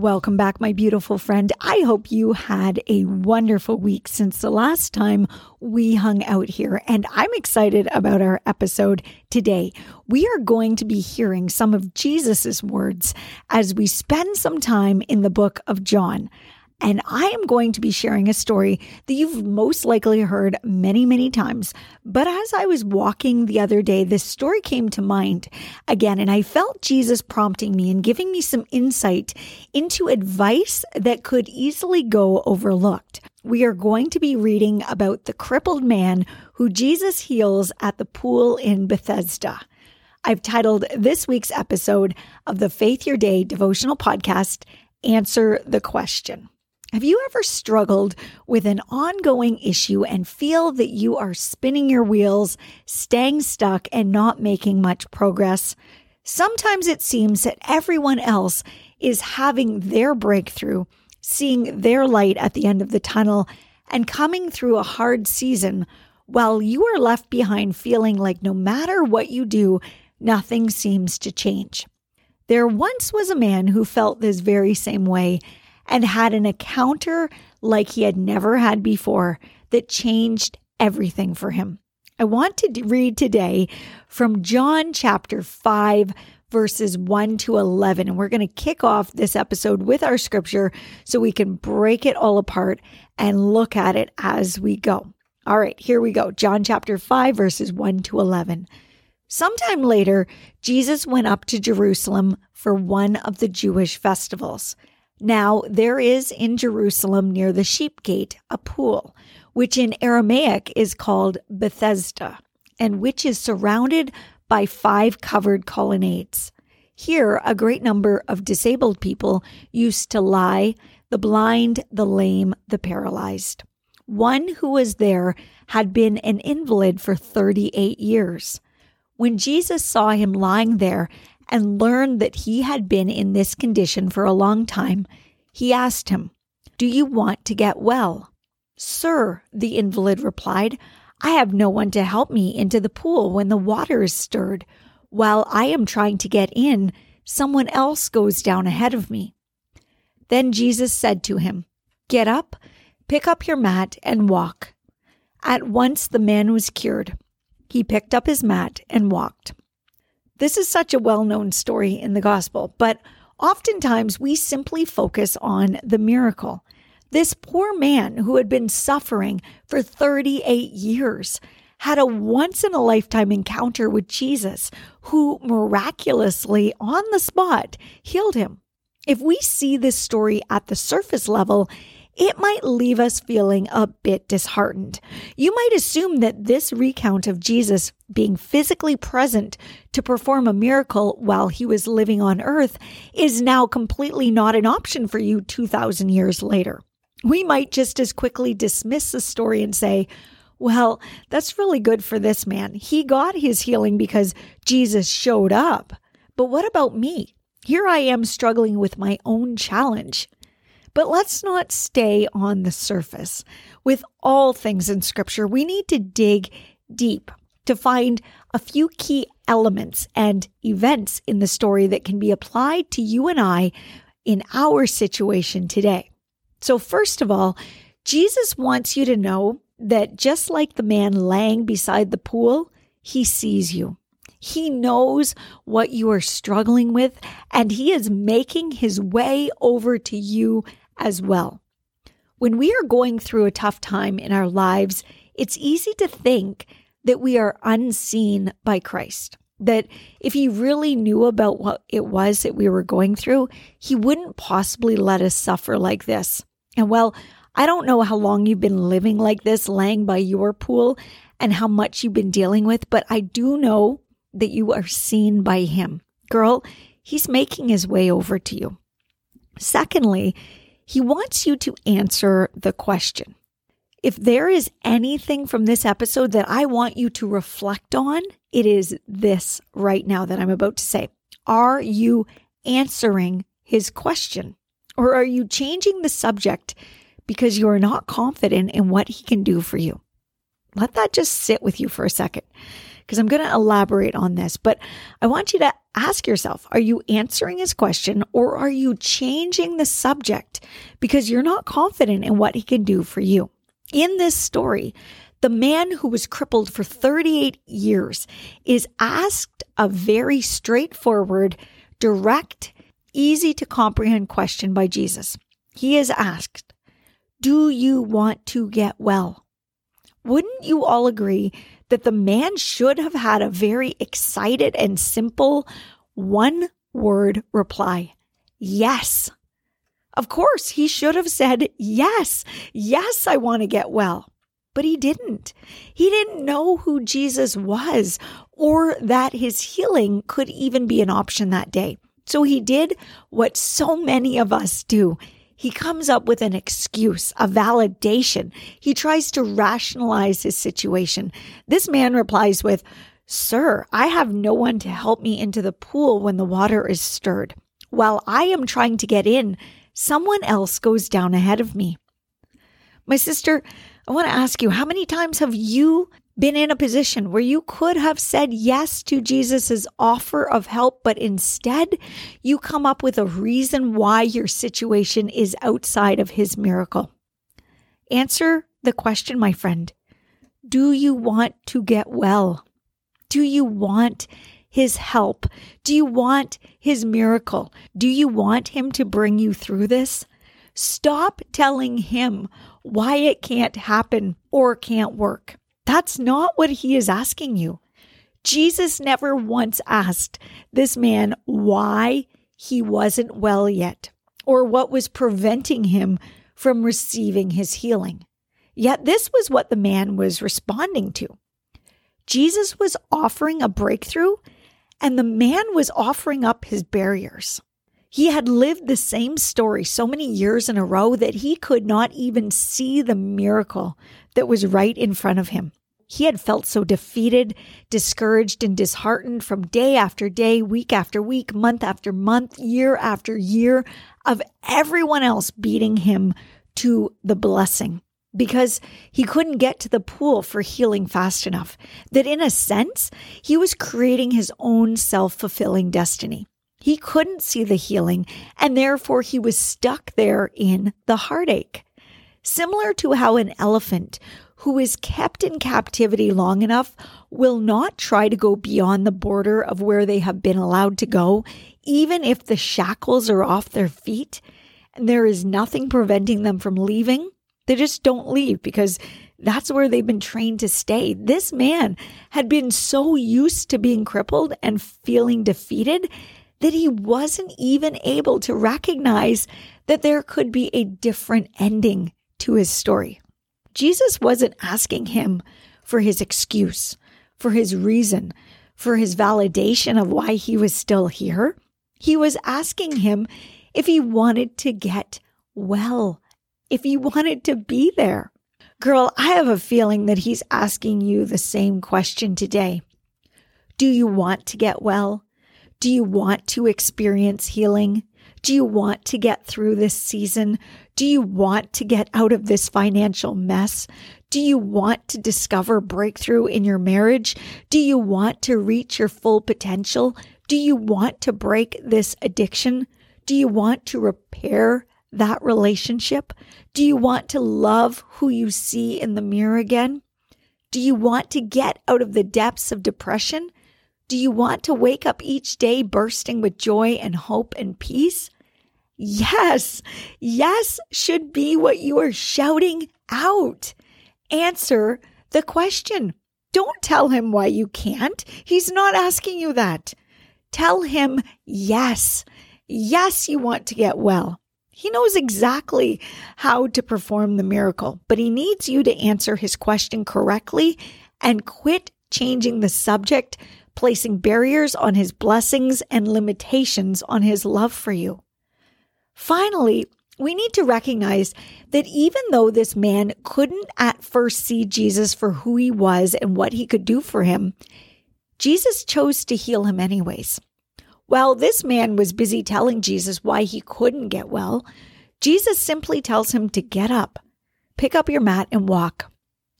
Welcome back, my beautiful friend. I hope you had a wonderful week since the last time we hung out here, and I'm excited about our episode today. We are going to be hearing some of Jesus's words as we spend some time in the book of John. And I am going to be sharing a story that you've most likely heard many, many times. But as I was walking the other day, this story came to mind again, and I felt Jesus prompting me and giving me some insight into advice that could easily go overlooked. We are going to be reading about the crippled man who Jesus heals at the pool in Bethesda. I've titled this week's episode of the Faith Your Day devotional podcast, Answer the Question. Have you ever struggled with an ongoing issue and feel that you are spinning your wheels, staying stuck, and not making much progress? Sometimes it seems that everyone else is having their breakthrough, seeing their light at the end of the tunnel, and coming through a hard season, while you are left behind feeling like no matter what you do, nothing seems to change. There once was a man who felt this very same way and had an encounter like he had never had before that changed everything for him. I want to read today from John chapter 5, verses 1 to 11. And we're going to kick off this episode with our scripture so we can break it all apart and look at it as we go. All right, here we go. John chapter 5, verses 1 to 11. Sometime later, Jesus went up to Jerusalem for one of the Jewish festivals. Now, there is in Jerusalem near the sheep gate a pool, which in Aramaic is called Bethesda, and which is surrounded by five covered colonnades. Here, a great number of disabled people used to lie the blind, the lame, the paralyzed. One who was there had been an invalid for 38 years. When Jesus saw him lying there and learned that he had been in this condition for a long time, he asked him, Do you want to get well? Sir, the invalid replied, I have no one to help me into the pool when the water is stirred. While I am trying to get in, someone else goes down ahead of me. Then Jesus said to him, Get up, pick up your mat, and walk. At once the man was cured. He picked up his mat and walked. This is such a well known story in the gospel, but oftentimes we simply focus on the miracle. This poor man who had been suffering for 38 years had a once in a lifetime encounter with Jesus, who miraculously, on the spot, healed him. If we see this story at the surface level, it might leave us feeling a bit disheartened. You might assume that this recount of Jesus being physically present to perform a miracle while he was living on earth is now completely not an option for you 2,000 years later. We might just as quickly dismiss the story and say, well, that's really good for this man. He got his healing because Jesus showed up. But what about me? Here I am struggling with my own challenge. But let's not stay on the surface. With all things in Scripture, we need to dig deep to find a few key elements and events in the story that can be applied to you and I in our situation today. So, first of all, Jesus wants you to know that just like the man laying beside the pool, he sees you. He knows what you are struggling with, and He is making His way over to you as well. When we are going through a tough time in our lives, it's easy to think that we are unseen by Christ. That if He really knew about what it was that we were going through, He wouldn't possibly let us suffer like this. And well, I don't know how long you've been living like this, laying by your pool, and how much you've been dealing with, but I do know that you are seen by Him. Girl, He's making His way over to you. Secondly, He wants you to answer the question. If there is anything from this episode that I want you to reflect on, it is this right now that I'm about to say. Are you answering his question? Or are you changing the subject because you are not confident in what he can do for you? Let that just sit with you for a second because I'm going to elaborate on this. But I want you to ask yourself are you answering his question or are you changing the subject because you're not confident in what he can do for you? In this story, the man who was crippled for 38 years is asked a very straightforward, direct, easy to comprehend question by Jesus. He is asked, Do you want to get well? Wouldn't you all agree that the man should have had a very excited and simple one word reply? Yes. Of course, he should have said, Yes, yes, I want to get well. But he didn't. He didn't know who Jesus was or that his healing could even be an option that day. So he did what so many of us do. He comes up with an excuse, a validation. He tries to rationalize his situation. This man replies with, Sir, I have no one to help me into the pool when the water is stirred. While I am trying to get in, someone else goes down ahead of me. My sister, I want to ask you, how many times have you been in a position where you could have said yes to Jesus' offer of help, but instead you come up with a reason why your situation is outside of his miracle? Answer the question, my friend. Do you want to get well? Do you want his help? Do you want his miracle? Do you want him to bring you through this? Stop telling him why it can't happen or can't work. That's not what he is asking you. Jesus never once asked this man why he wasn't well yet or what was preventing him from receiving his healing. Yet this was what the man was responding to. Jesus was offering a breakthrough and the man was offering up his barriers. He had lived the same story so many years in a row that he could not even see the miracle that was right in front of him. He had felt so defeated, discouraged, and disheartened from day after day, week after week, month after month, year after year of everyone else beating him to the blessing because he couldn't get to the pool for healing fast enough. That in a sense, he was creating his own self fulfilling destiny. He couldn't see the healing, and therefore he was stuck there in the heartache. Similar to how an elephant who is kept in captivity long enough will not try to go beyond the border of where they have been allowed to go, even if the shackles are off their feet and there is nothing preventing them from leaving. They just don't leave because that's where they've been trained to stay. This man had been so used to being crippled and feeling defeated that he wasn't even able to recognize that there could be a different ending to his story. Jesus wasn't asking him for his excuse, for his reason, for his validation of why he was still here. He was asking him if he wanted to get well if he wanted to be there. Girl, I have a feeling that he's asking you the same question today. Do you want to get well? Do you want to experience healing? Do you want to get through this season? Do you want to get out of this financial mess? Do you want to discover breakthrough in your marriage? Do you want to reach your full potential? Do you want to break this addiction? Do you want to repair that relationship? Do you want to love who you see in the mirror again? Do you want to get out of the depths of depression? Do you want to wake up each day bursting with joy and hope and peace? Yes, yes should be what you are shouting out. Answer the question. Don't tell him why you can't. He's not asking you that. Tell him yes. Yes, you want to get well. He knows exactly how to perform the miracle, but he needs you to answer his question correctly and quit changing the subject, placing barriers on his blessings and limitations on his love for you. Finally, we need to recognize that even though this man couldn't at first see Jesus for who he was and what he could do for him, Jesus chose to heal him anyways. While this man was busy telling Jesus why he couldn't get well, Jesus simply tells him to get up, pick up your mat, and walk.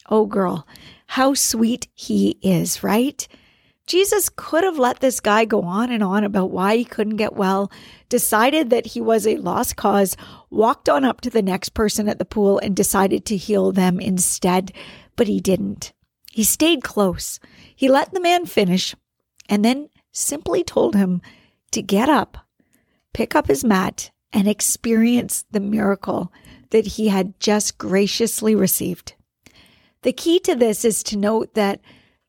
Oh, girl, how sweet he is, right? Jesus could have let this guy go on and on about why he couldn't get well, decided that he was a lost cause, walked on up to the next person at the pool and decided to heal them instead, but he didn't. He stayed close. He let the man finish and then simply told him to get up, pick up his mat, and experience the miracle that he had just graciously received. The key to this is to note that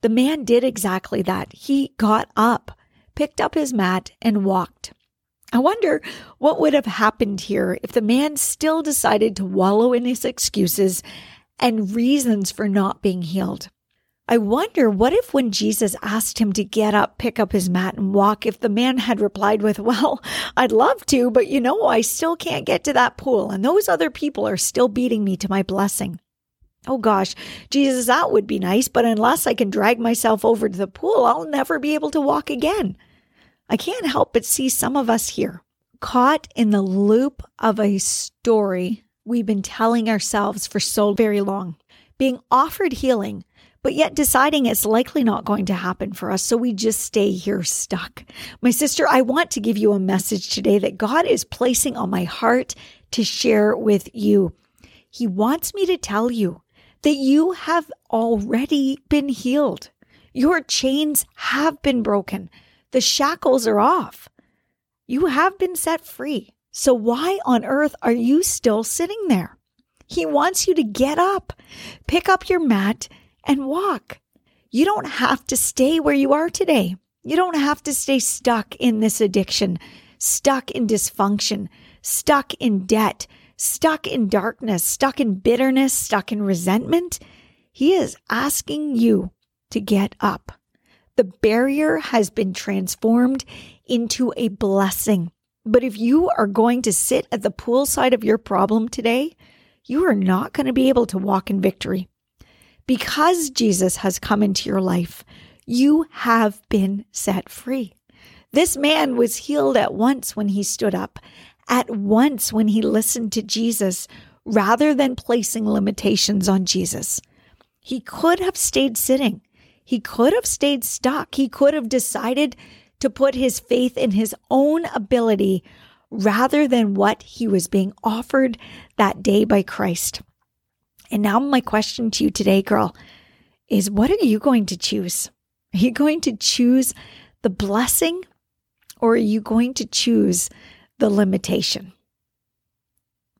the man did exactly that. He got up, picked up his mat, and walked. I wonder what would have happened here if the man still decided to wallow in his excuses and reasons for not being healed. I wonder what if when Jesus asked him to get up, pick up his mat, and walk, if the man had replied with, Well, I'd love to, but you know, I still can't get to that pool, and those other people are still beating me to my blessing. Oh gosh, Jesus, that would be nice, but unless I can drag myself over to the pool, I'll never be able to walk again. I can't help but see some of us here caught in the loop of a story we've been telling ourselves for so very long, being offered healing, but yet deciding it's likely not going to happen for us. So we just stay here stuck. My sister, I want to give you a message today that God is placing on my heart to share with you. He wants me to tell you that you have already been healed. Your chains have been broken. The shackles are off. You have been set free. So why on earth are you still sitting there? He wants you to get up, pick up your mat, and walk. You don't have to stay where you are today. You don't have to stay stuck in this addiction, stuck in dysfunction, stuck in debt, stuck in darkness, stuck in bitterness, stuck in resentment, He is asking you to get up. The barrier has been transformed into a blessing. But if you are going to sit at the poolside of your problem today, you are not going to be able to walk in victory. Because Jesus has come into your life, you have been set free. This man was healed at once when he stood up, at once when he listened to Jesus rather than placing limitations on Jesus. He could have stayed sitting. He could have stayed stuck. He could have decided to put his faith in his own ability rather than what he was being offered that day by Christ. And now, my question to you today, girl, is what are you going to choose? Are you going to choose the blessing or are you going to choose the limitation.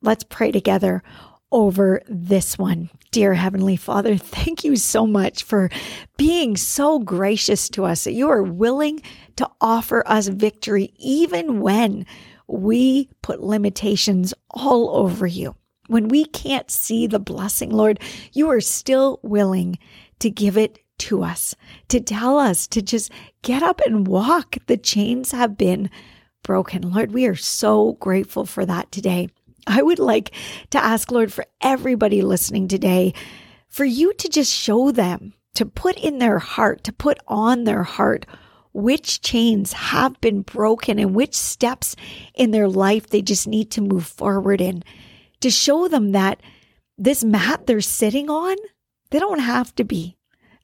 Let's pray together over this one. Dear Heavenly Father, thank you so much for being so gracious to us that you are willing to offer us victory even when we put limitations all over you. When we can't see the blessing, Lord, you are still willing to give it to us, to tell us to just get up and walk. The chains have been broken. Lord, we are so grateful for that today. I would like to ask, Lord, for everybody listening today, for you to just show them, to put in their heart, to put on their heart which chains have been broken and which steps in their life they just need to move forward in. To show them that this mat they're sitting on, they don't have to be,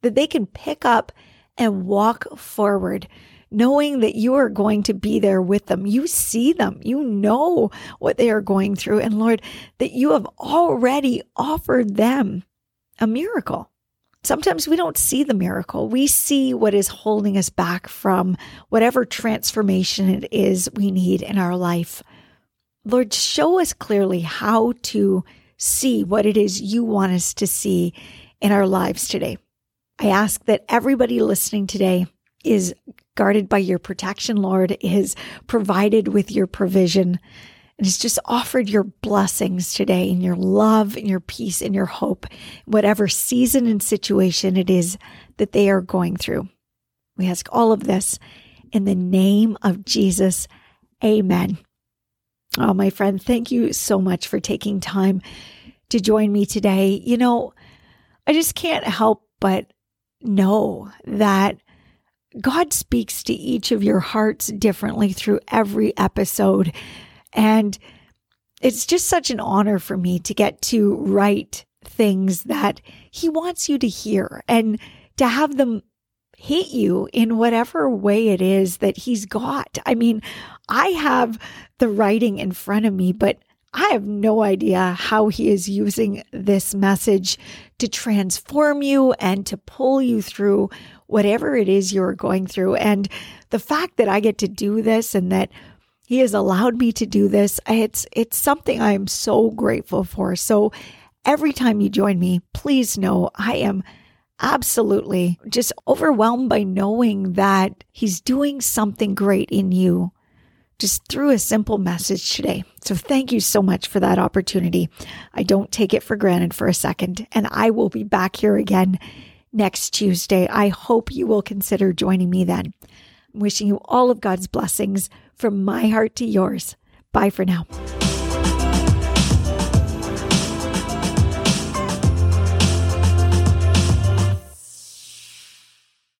that they can pick up and walk forward knowing that you are going to be there with them. You see them, you know what they are going through. And Lord, that you have already offered them a miracle. sometimes we don't see the miracle. We see what is holding us back from whatever transformation it is we need in our life. Lord, show us clearly how to see what it is you want us to see in our lives today. I ask that everybody listening today is guarded by your protection, Lord, is provided with your provision, and has just offered your blessings today and your love and your peace and your hope, whatever season and situation it is that they are going through. We ask all of this in the name of Jesus. Amen. Oh, my friend, thank you so much for taking time to join me today. You know, I just can't help but know that God speaks to each of your hearts differently through every episode. And it's just such an honor for me to get to write things that He wants you to hear and to have them hit you in whatever way it is that He's got. I mean, I have the writing in front of me, but I have no idea how he is using this message to transform you and to pull you through whatever it is you're going through. And the fact that I get to do this and that he has allowed me to do this, it's it's something I am so grateful for. So every time you join me, please know I am absolutely just overwhelmed by knowing that he's doing something great in you just through a simple message today. So thank you so much for that opportunity. I don't take it for granted for a second, and I will be back here again next Tuesday. I hope you will consider joining me then. I'm wishing you all of God's blessings from my heart to yours. Bye for now.